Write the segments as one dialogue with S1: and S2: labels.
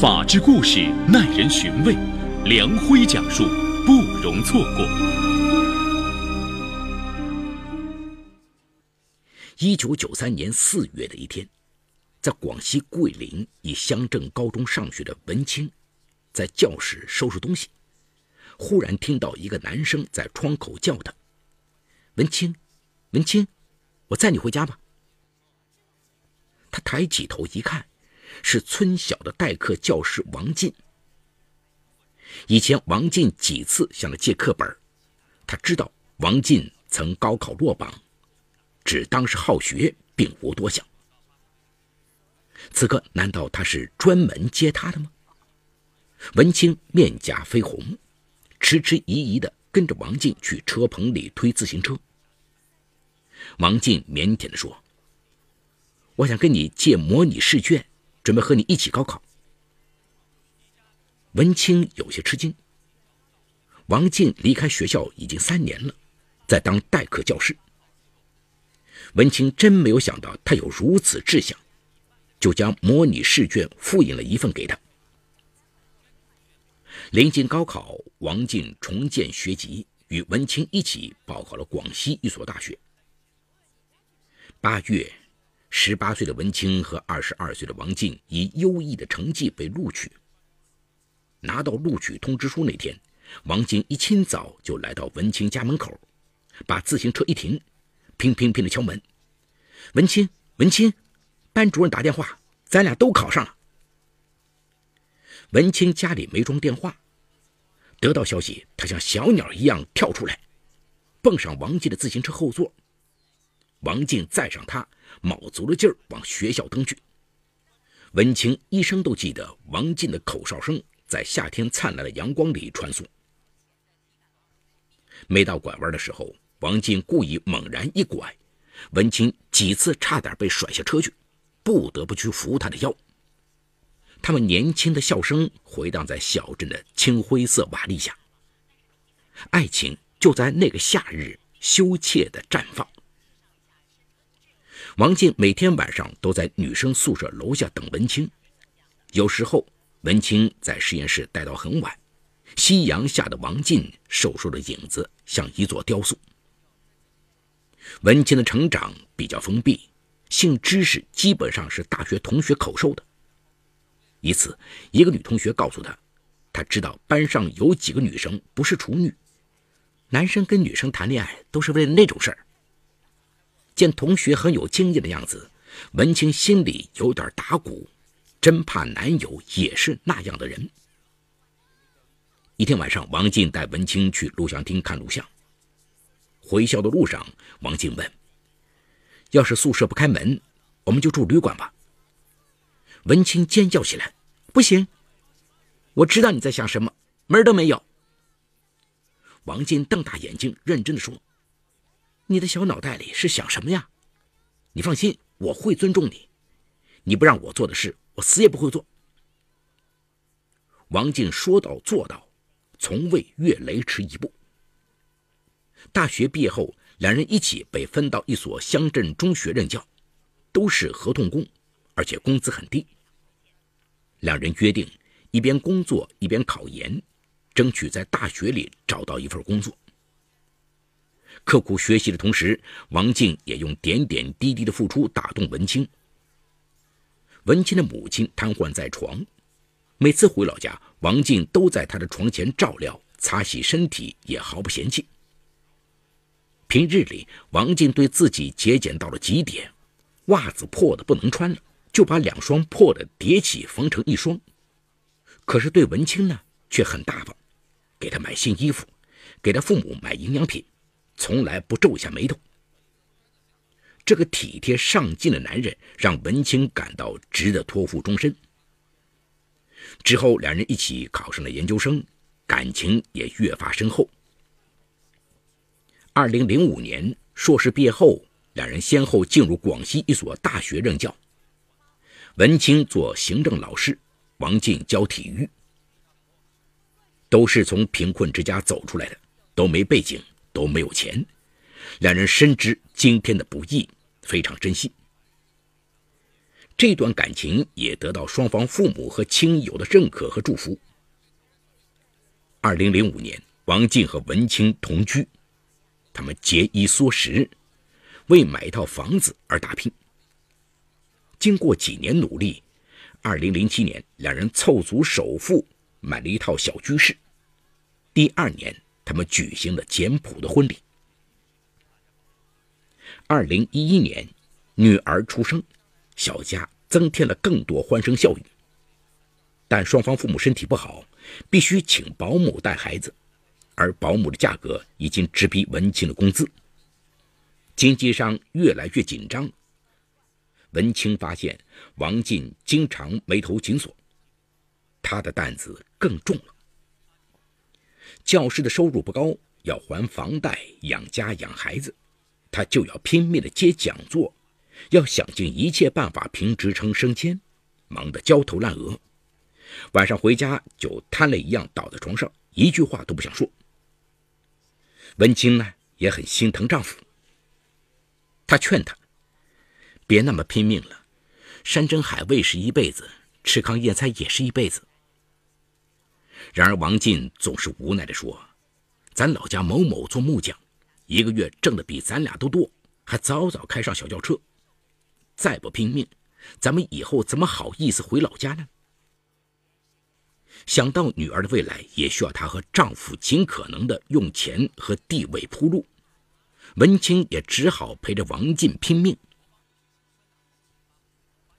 S1: 法治故事耐人寻味，梁辉讲述不容错过。
S2: 一九九三年四月的一天，在广西桂林一乡镇高中上学的文清，在教室收拾东西，忽然听到一个男生在窗口叫他：“文清，文清，我载你回家吧。”他抬起头一看。是村小的代课教师王进。以前王进几次向他借课本，他知道王进曾高考落榜，只当是好学，并无多想。此刻难道他是专门接他的吗？文清面颊绯红，迟迟疑疑的跟着王进去车棚里推自行车。王进腼腆的说：“我想跟你借模拟试卷。”准备和你一起高考。文清有些吃惊。王进离开学校已经三年了，在当代课教师。文清真没有想到他有如此志向，就将模拟试卷复印了一份给他。临近高考，王进重建学籍，与文清一起报考了广西一所大学。八月。十八岁的文清和二十二岁的王进以优异的成绩被录取。拿到录取通知书那天，王进一清早就来到文清家门口，把自行车一停，乒乒乒的敲门：“文清，文清，班主任打电话，咱俩都考上了。”文清家里没装电话，得到消息，他像小鸟一样跳出来，蹦上王进的自行车后座。王进载上他。卯足了劲儿往学校蹬去。文清一生都记得王进的口哨声在夏天灿烂的阳光里穿梭。没到拐弯的时候，王进故意猛然一拐，文清几次差点被甩下车去，不得不去扶他的腰。他们年轻的笑声回荡在小镇的青灰色瓦砾下，爱情就在那个夏日羞怯地绽放。王进每天晚上都在女生宿舍楼下等文清，有时候文清在实验室待到很晚，夕阳下的王进瘦瘦的影子像一座雕塑。文清的成长比较封闭，性知识基本上是大学同学口授的。一次，一个女同学告诉他，他知道班上有几个女生不是处女，男生跟女生谈恋爱都是为了那种事儿。见同学很有经验的样子，文清心里有点打鼓，真怕男友也是那样的人。一天晚上，王静带文清去录像厅看录像。回校的路上，王静问：“要是宿舍不开门，我们就住旅馆吧？”文清尖叫起来：“不行！我知道你在想什么，门都没有。”王静瞪大眼睛，认真的说。你的小脑袋里是想什么呀？你放心，我会尊重你。你不让我做的事，我死也不会做。王静说到做到，从未越雷池一步。大学毕业后，两人一起被分到一所乡镇中学任教，都是合同工，而且工资很低。两人约定一边工作一边考研，争取在大学里找到一份工作。刻苦学习的同时，王静也用点点滴滴的付出打动文清。文清的母亲瘫痪在床，每次回老家，王静都在她的床前照料、擦洗身体，也毫不嫌弃。平日里，王静对自己节俭到了极点，袜子破的不能穿了，就把两双破的叠起缝成一双。可是对文清呢，却很大方，给他买新衣服，给他父母买营养品。从来不皱一下眉头。这个体贴上进的男人让文清感到值得托付终身。之后，两人一起考上了研究生，感情也越发深厚。二零零五年硕士毕业后，两人先后进入广西一所大学任教。文清做行政老师，王进教体育。都是从贫困之家走出来的，都没背景。都没有钱，两人深知今天的不易，非常珍惜。这段感情也得到双方父母和亲友的认可和祝福。二零零五年，王静和文清同居，他们节衣缩食，为买一套房子而打拼。经过几年努力，二零零七年，两人凑足首付买了一套小居室。第二年，他们举行了简朴的婚礼。二零一一年，女儿出生。小家增添了更多欢声笑语，但双方父母身体不好，必须请保姆带孩子，而保姆的价格已经直逼文清的工资，经济上越来越紧张。文清发现王进经常眉头紧锁，他的担子更重了。教师的收入不高，要还房贷、养家、养孩子，他就要拼命的接讲座。要想尽一切办法评职称升迁，忙得焦头烂额。晚上回家就瘫了一样倒在床上，一句话都不想说。文清呢也很心疼丈夫，她劝他别那么拼命了，山珍海味是一辈子，吃糠咽菜也是一辈子。然而王进总是无奈地说：“咱老家某某做木匠，一个月挣的比咱俩都多，还早早开上小轿车。”再不拼命，咱们以后怎么好意思回老家呢？想到女儿的未来也需要她和丈夫尽可能的用钱和地位铺路，文清也只好陪着王进拼命。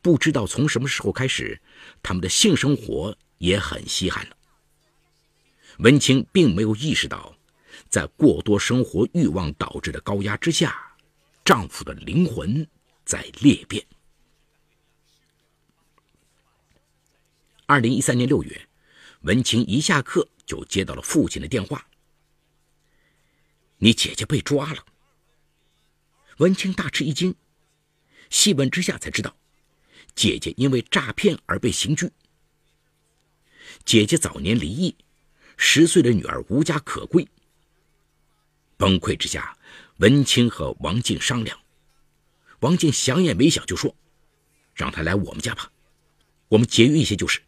S2: 不知道从什么时候开始，他们的性生活也很稀罕了。文清并没有意识到，在过多生活欲望导致的高压之下，丈夫的灵魂。在裂变。二零一三年六月，文清一下课就接到了父亲的电话：“你姐姐被抓了。”文清大吃一惊，细问之下才知道，姐姐因为诈骗而被刑拘。姐姐早年离异，十岁的女儿无家可归。崩溃之下，文清和王静商量。王静想也没想就说：“让他来我们家吧，我们节约一些就是。”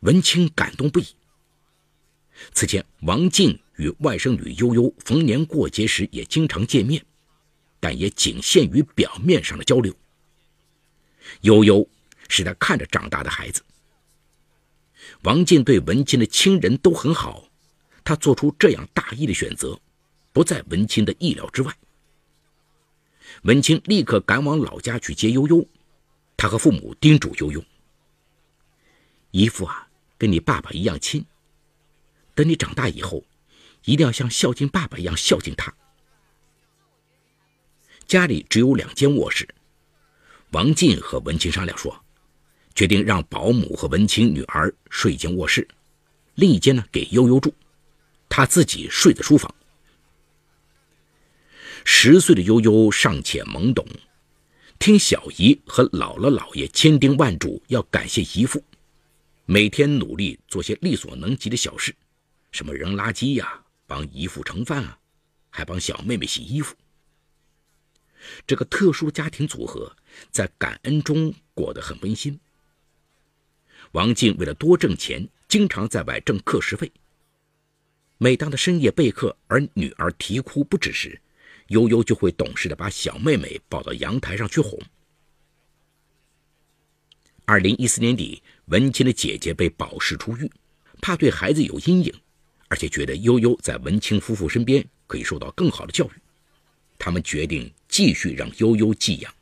S2: 文清感动不已。此前，王静与外甥女悠悠逢年过节时也经常见面，但也仅限于表面上的交流。悠悠是他看着长大的孩子。王静对文清的亲人都很好，他做出这样大义的选择，不在文清的意料之外。文清立刻赶往老家去接悠悠，他和父母叮嘱悠悠：“姨父啊，跟你爸爸一样亲，等你长大以后，一定要像孝敬爸爸一样孝敬他。”家里只有两间卧室，王进和文清商量说，决定让保姆和文清女儿睡一间卧室，另一间呢给悠悠住，他自己睡在书房。十岁的悠悠尚且懵懂，听小姨和姥姥姥爷千叮万嘱要感谢姨父，每天努力做些力所能及的小事，什么扔垃圾呀，帮姨父盛饭啊，还帮小妹妹洗衣服。这个特殊家庭组合在感恩中过得很温馨。王静为了多挣钱，经常在外挣课时费。每当他深夜备课，而女儿啼哭不止时，悠悠就会懂事的把小妹妹抱到阳台上去哄。二零一四年底，文清的姐姐被保释出狱，怕对孩子有阴影，而且觉得悠悠在文清夫妇身边可以受到更好的教育，他们决定继续让悠悠寄养。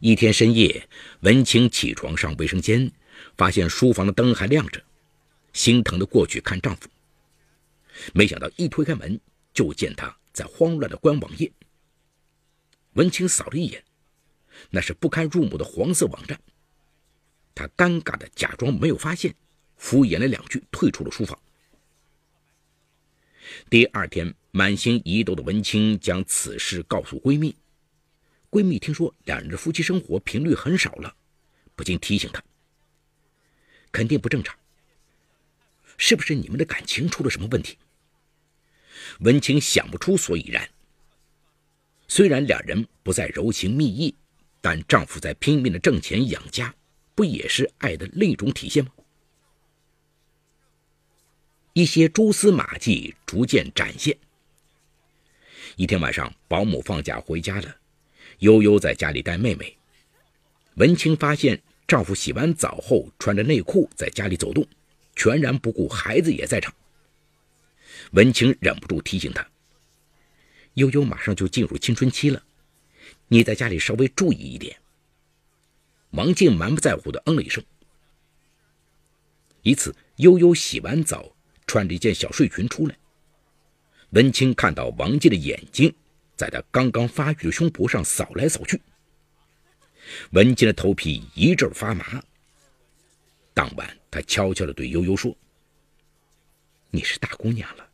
S2: 一天深夜，文清起床上卫生间，发现书房的灯还亮着，心疼的过去看丈夫，没想到一推开门就见他。在慌乱的关网页，文清扫了一眼，那是不堪入目的黄色网站。他尴尬的假装没有发现，敷衍了两句，退出了书房。第二天，满心疑窦的文清将此事告诉闺蜜。闺蜜听说两人的夫妻生活频率很少了，不禁提醒她：“肯定不正常，是不是你们的感情出了什么问题？”文清想不出所以然。虽然两人不再柔情蜜意，但丈夫在拼命的挣钱养家，不也是爱的另一种体现吗？一些蛛丝马迹逐渐展现。一天晚上，保姆放假回家了，悠悠在家里带妹妹。文清发现丈夫洗完澡后穿着内裤在家里走动，全然不顾孩子也在场。文清忍不住提醒他：“悠悠马上就进入青春期了，你在家里稍微注意一点。”王静满不在乎地嗯了一声。一次，悠悠洗完澡，穿着一件小睡裙出来，文清看到王静的眼睛在他刚刚发育的胸脯上扫来扫去，文静的头皮一阵发麻。当晚，他悄悄地对悠悠说：“你是大姑娘了。”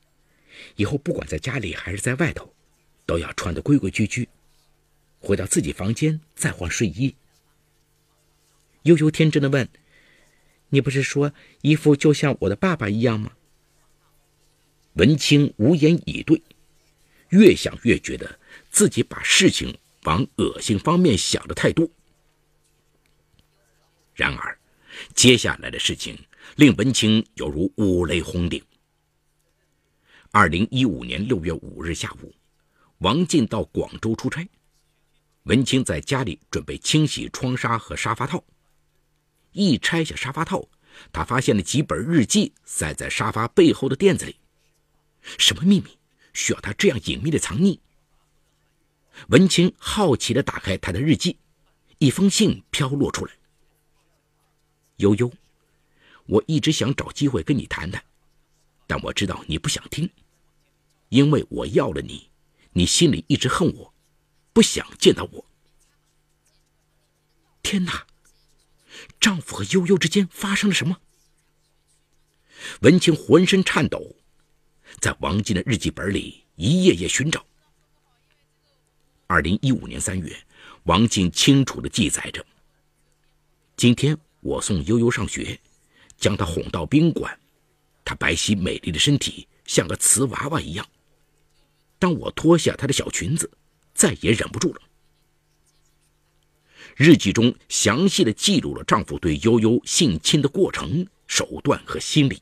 S2: 以后不管在家里还是在外头，都要穿得规规矩矩。回到自己房间再换睡衣。悠悠天真的问：“你不是说衣服就像我的爸爸一样吗？”文清无言以对，越想越觉得自己把事情往恶心方面想的太多。然而，接下来的事情令文清犹如五雷轰顶。二零一五年六月五日下午，王进到广州出差，文清在家里准备清洗窗纱和沙发套。一拆下沙发套，他发现了几本日记塞在沙发背后的垫子里。什么秘密需要他这样隐秘的藏匿？文清好奇地打开他的日记，一封信飘落出来：“悠悠，我一直想找机会跟你谈谈，但我知道你不想听。”因为我要了你，你心里一直恨我，不想见到我。天哪！丈夫和悠悠之间发生了什么？文清浑身颤抖，在王静的日记本里一页页寻找。二零一五年三月，王静清楚的记载着：今天我送悠悠上学，将她哄到宾馆，她白皙美丽的身体像个瓷娃娃一样。当我脱下她的小裙子，再也忍不住了。日记中详细的记录了丈夫对悠悠性侵的过程、手段和心理。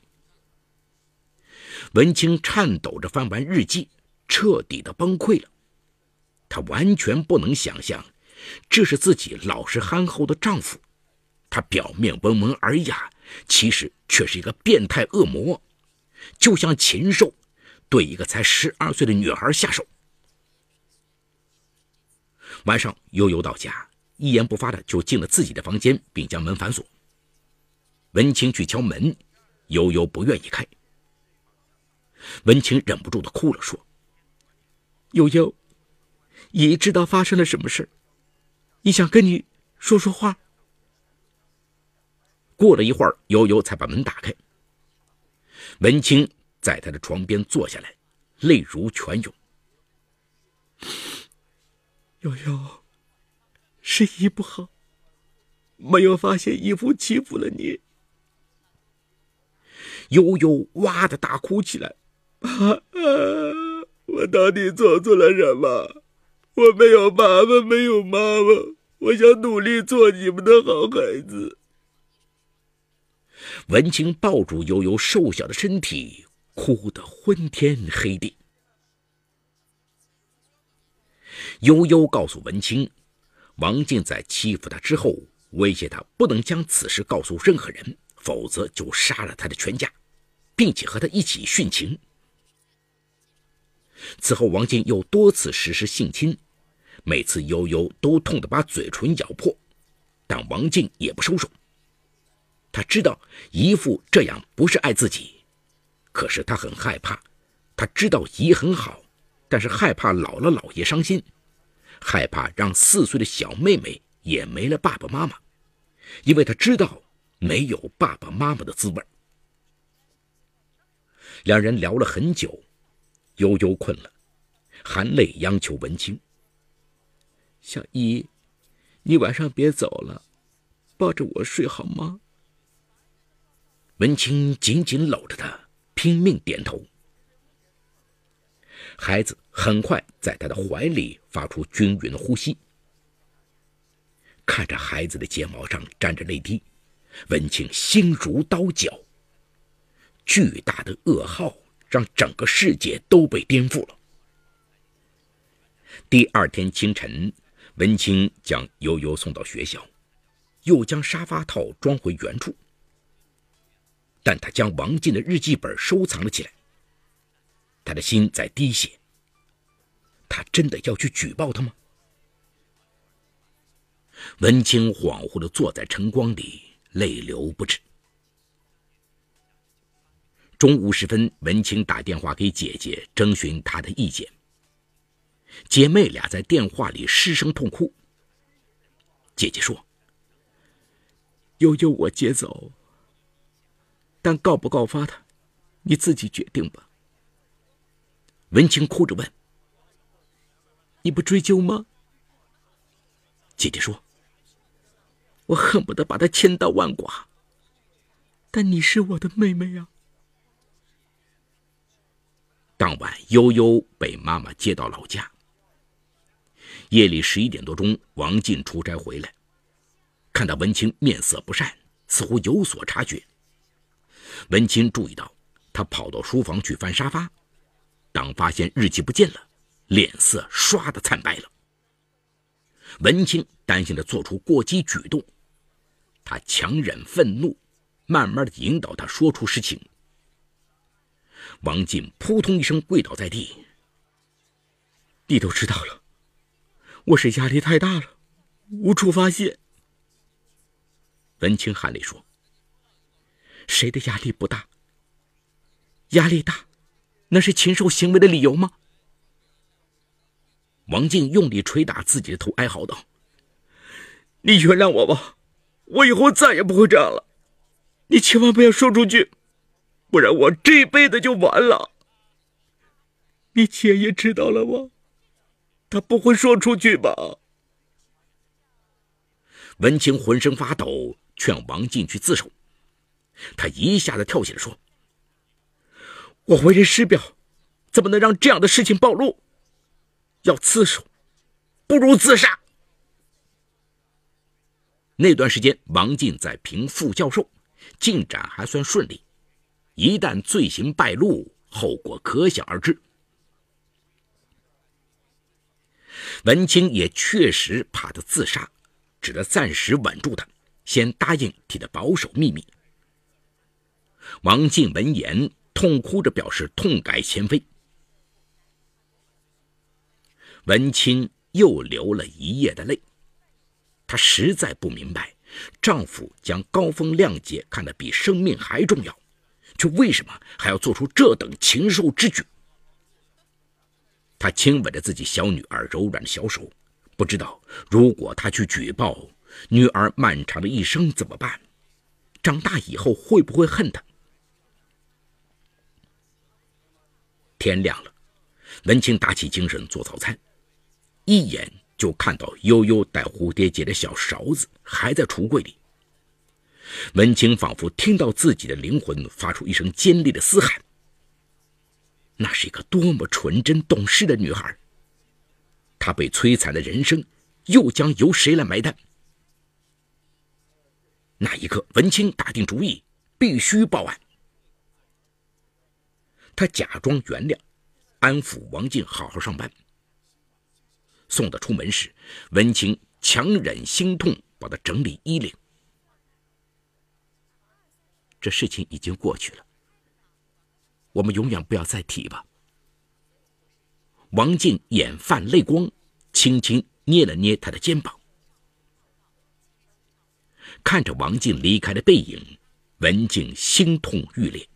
S2: 文清颤抖着翻完日记，彻底的崩溃了。她完全不能想象，这是自己老实憨厚的丈夫。他表面温文尔雅，其实却是一个变态恶魔，就像禽兽。对一个才十二岁的女孩下手。晚上，悠悠到家，一言不发的就进了自己的房间，并将门反锁。文清去敲门，悠悠不愿意开。文清忍不住的哭了，说：“悠悠，姨知道发生了什么事，姨想跟你说说话。”过了一会儿，悠悠才把门打开。文清。在他的床边坐下来，泪如泉涌。悠悠，是姨不好，没有发现姨夫欺负了你。悠悠哇的大哭起来，啊！啊 我到底做错了什么？我没有爸爸，没有妈妈，我想努力做你们的好孩子。文清抱住悠悠瘦小的身体。哭得昏天黑地。悠悠告诉文清，王静在欺负他之后，威胁他不能将此事告诉任何人，否则就杀了他的全家，并且和他一起殉情。此后，王静又多次实施性侵，每次悠悠都痛得把嘴唇咬破，但王静也不收手。他知道姨父这样不是爱自己。可是他很害怕，他知道姨很好，但是害怕姥姥姥爷伤心，害怕让四岁的小妹妹也没了爸爸妈妈，因为他知道没有爸爸妈妈的滋味。两人聊了很久，悠悠困了，含泪央求文清：“小姨，你晚上别走了，抱着我睡好吗？”文清紧紧搂着他。拼命点头，孩子很快在他的怀里发出均匀的呼吸。看着孩子的睫毛上沾着泪滴，文清心如刀绞。巨大的噩耗让整个世界都被颠覆了。第二天清晨，文清将悠悠送到学校，又将沙发套装回原处。但他将王进的日记本收藏了起来。他的心在滴血。他真的要去举报他吗？文清恍惚的坐在晨光里，泪流不止。中午时分，文清打电话给姐姐征询她的意见。姐妹俩在电话里失声痛哭。姐姐说：“
S3: 悠悠我接走，但告不告发他，你自己决定吧。”
S2: 文清哭着问：“
S3: 你不追究吗？”
S2: 姐姐说：“
S3: 我恨不得把他千刀万剐，但你是我的妹妹呀。”
S2: 当晚，悠悠被妈妈接到老家。夜里十一点多钟，王进出差回来，看到文清面色不善，似乎有所察觉。文清注意到他跑到书房去翻沙发，当发现日记不见了，脸色唰的惨白了。文清担心的做出过激举动，他强忍愤怒，慢慢的引导他说出实情。王进扑通一声跪倒在地。
S3: 你都知道了，我是压力太大了，无处发泄。
S2: 文清含泪说：“
S3: 谁的压力不大？压力大，那是禽兽行为的理由吗？”
S2: 王静用力捶打自己的头，哀嚎道：“
S3: 你原谅我吧，我以后再也不会这样了。你千万不要说出去。”不然我这辈子就完了。你姐也知道了吗？她不会说出去吧？
S2: 文清浑身发抖，劝王进去自首。他一下子跳起来说：“
S3: 我为人师表，怎么能让这样的事情暴露？要自首，不如自杀。”
S2: 那段时间，王进在评副教授，进展还算顺利。一旦罪行败露，后果可想而知。文清也确实怕他自杀，只得暂时稳住他，先答应替他保守秘密。王进闻言，痛哭着表示痛改前非。文清又流了一夜的泪，她实在不明白，丈夫将高风亮节看得比生命还重要。却为什么还要做出这等禽兽之举？他亲吻着自己小女儿柔软的小手，不知道如果他去举报女儿漫长的一生怎么办？长大以后会不会恨他？天亮了，文清打起精神做早餐，一眼就看到悠悠带蝴蝶结的小勺子还在橱柜里。文清仿佛听到自己的灵魂发出一声尖利的嘶喊。那是一个多么纯真懂事的女孩。她被摧残的人生，又将由谁来埋单？那一刻，文清打定主意，必须报案。他假装原谅，安抚王静好好上班。送他出门时，文清强忍心痛，把他整理衣领。这事情已经过去了，我们永远不要再提吧。王静眼泛泪光，轻轻捏了捏他的肩膀，看着王静离开的背影，文静心痛欲裂。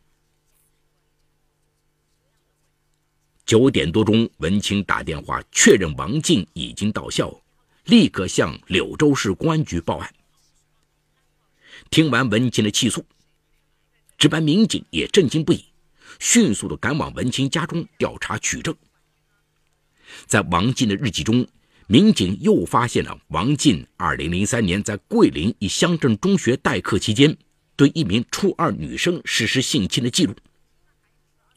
S2: 九点多钟，文清打电话确认王静已经到校，立刻向柳州市公安局报案。听完文清的起诉。值班民警也震惊不已，迅速的赶往文清家中调查取证。在王进的日记中，民警又发现了王进2003年在桂林一乡镇中学代课期间，对一名初二女生实施性侵的记录。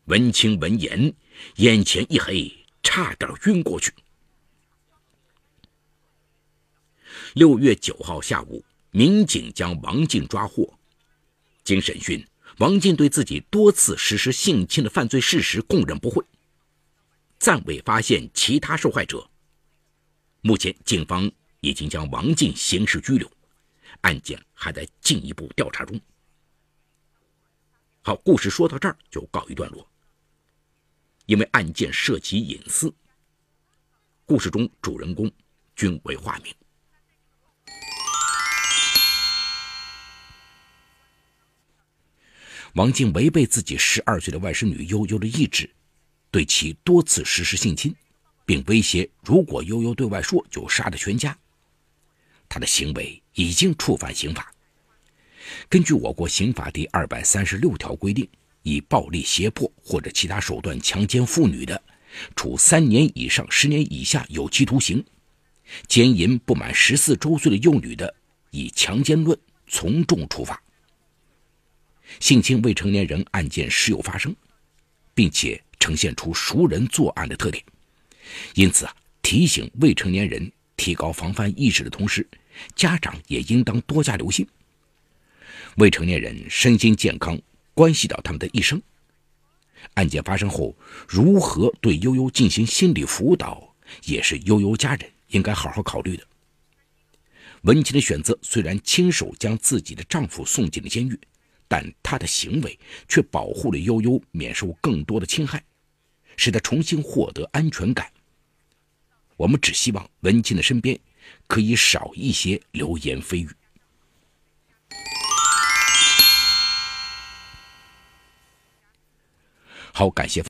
S2: 文清闻言，眼前一黑，差点晕过去。六月九号下午，民警将王进抓获。经审讯，王进对自己多次实施性侵的犯罪事实供认不讳，暂未发现其他受害者。目前，警方已经将王进刑事拘留，案件还在进一步调查中。好，故事说到这儿就告一段落。因为案件涉及隐私，故事中主人公均为化名。王静违背自己十二岁的外甥女悠悠的意志，对其多次实施性侵，并威胁如果悠悠对外说，就杀了全家。他的行为已经触犯刑法。根据我国刑法第二百三十六条规定。以暴力胁迫或者其他手段强奸妇女的，处三年以上十年以下有期徒刑；奸淫不满十四周岁的幼女的，以强奸论从重处罚。性侵未成年人案件时有发生，并且呈现出熟人作案的特点，因此啊，提醒未成年人提高防范意识的同时，家长也应当多加留心。未成年人身心健康。关系到他们的一生。案件发生后，如何对悠悠进行心理辅导，也是悠悠家人应该好好考虑的。文琪的选择虽然亲手将自己的丈夫送进了监狱，但他的行为却保护了悠悠免受更多的侵害，使他重新获得安全感。我们只希望文清的身边可以少一些流言蜚语。好，感谢。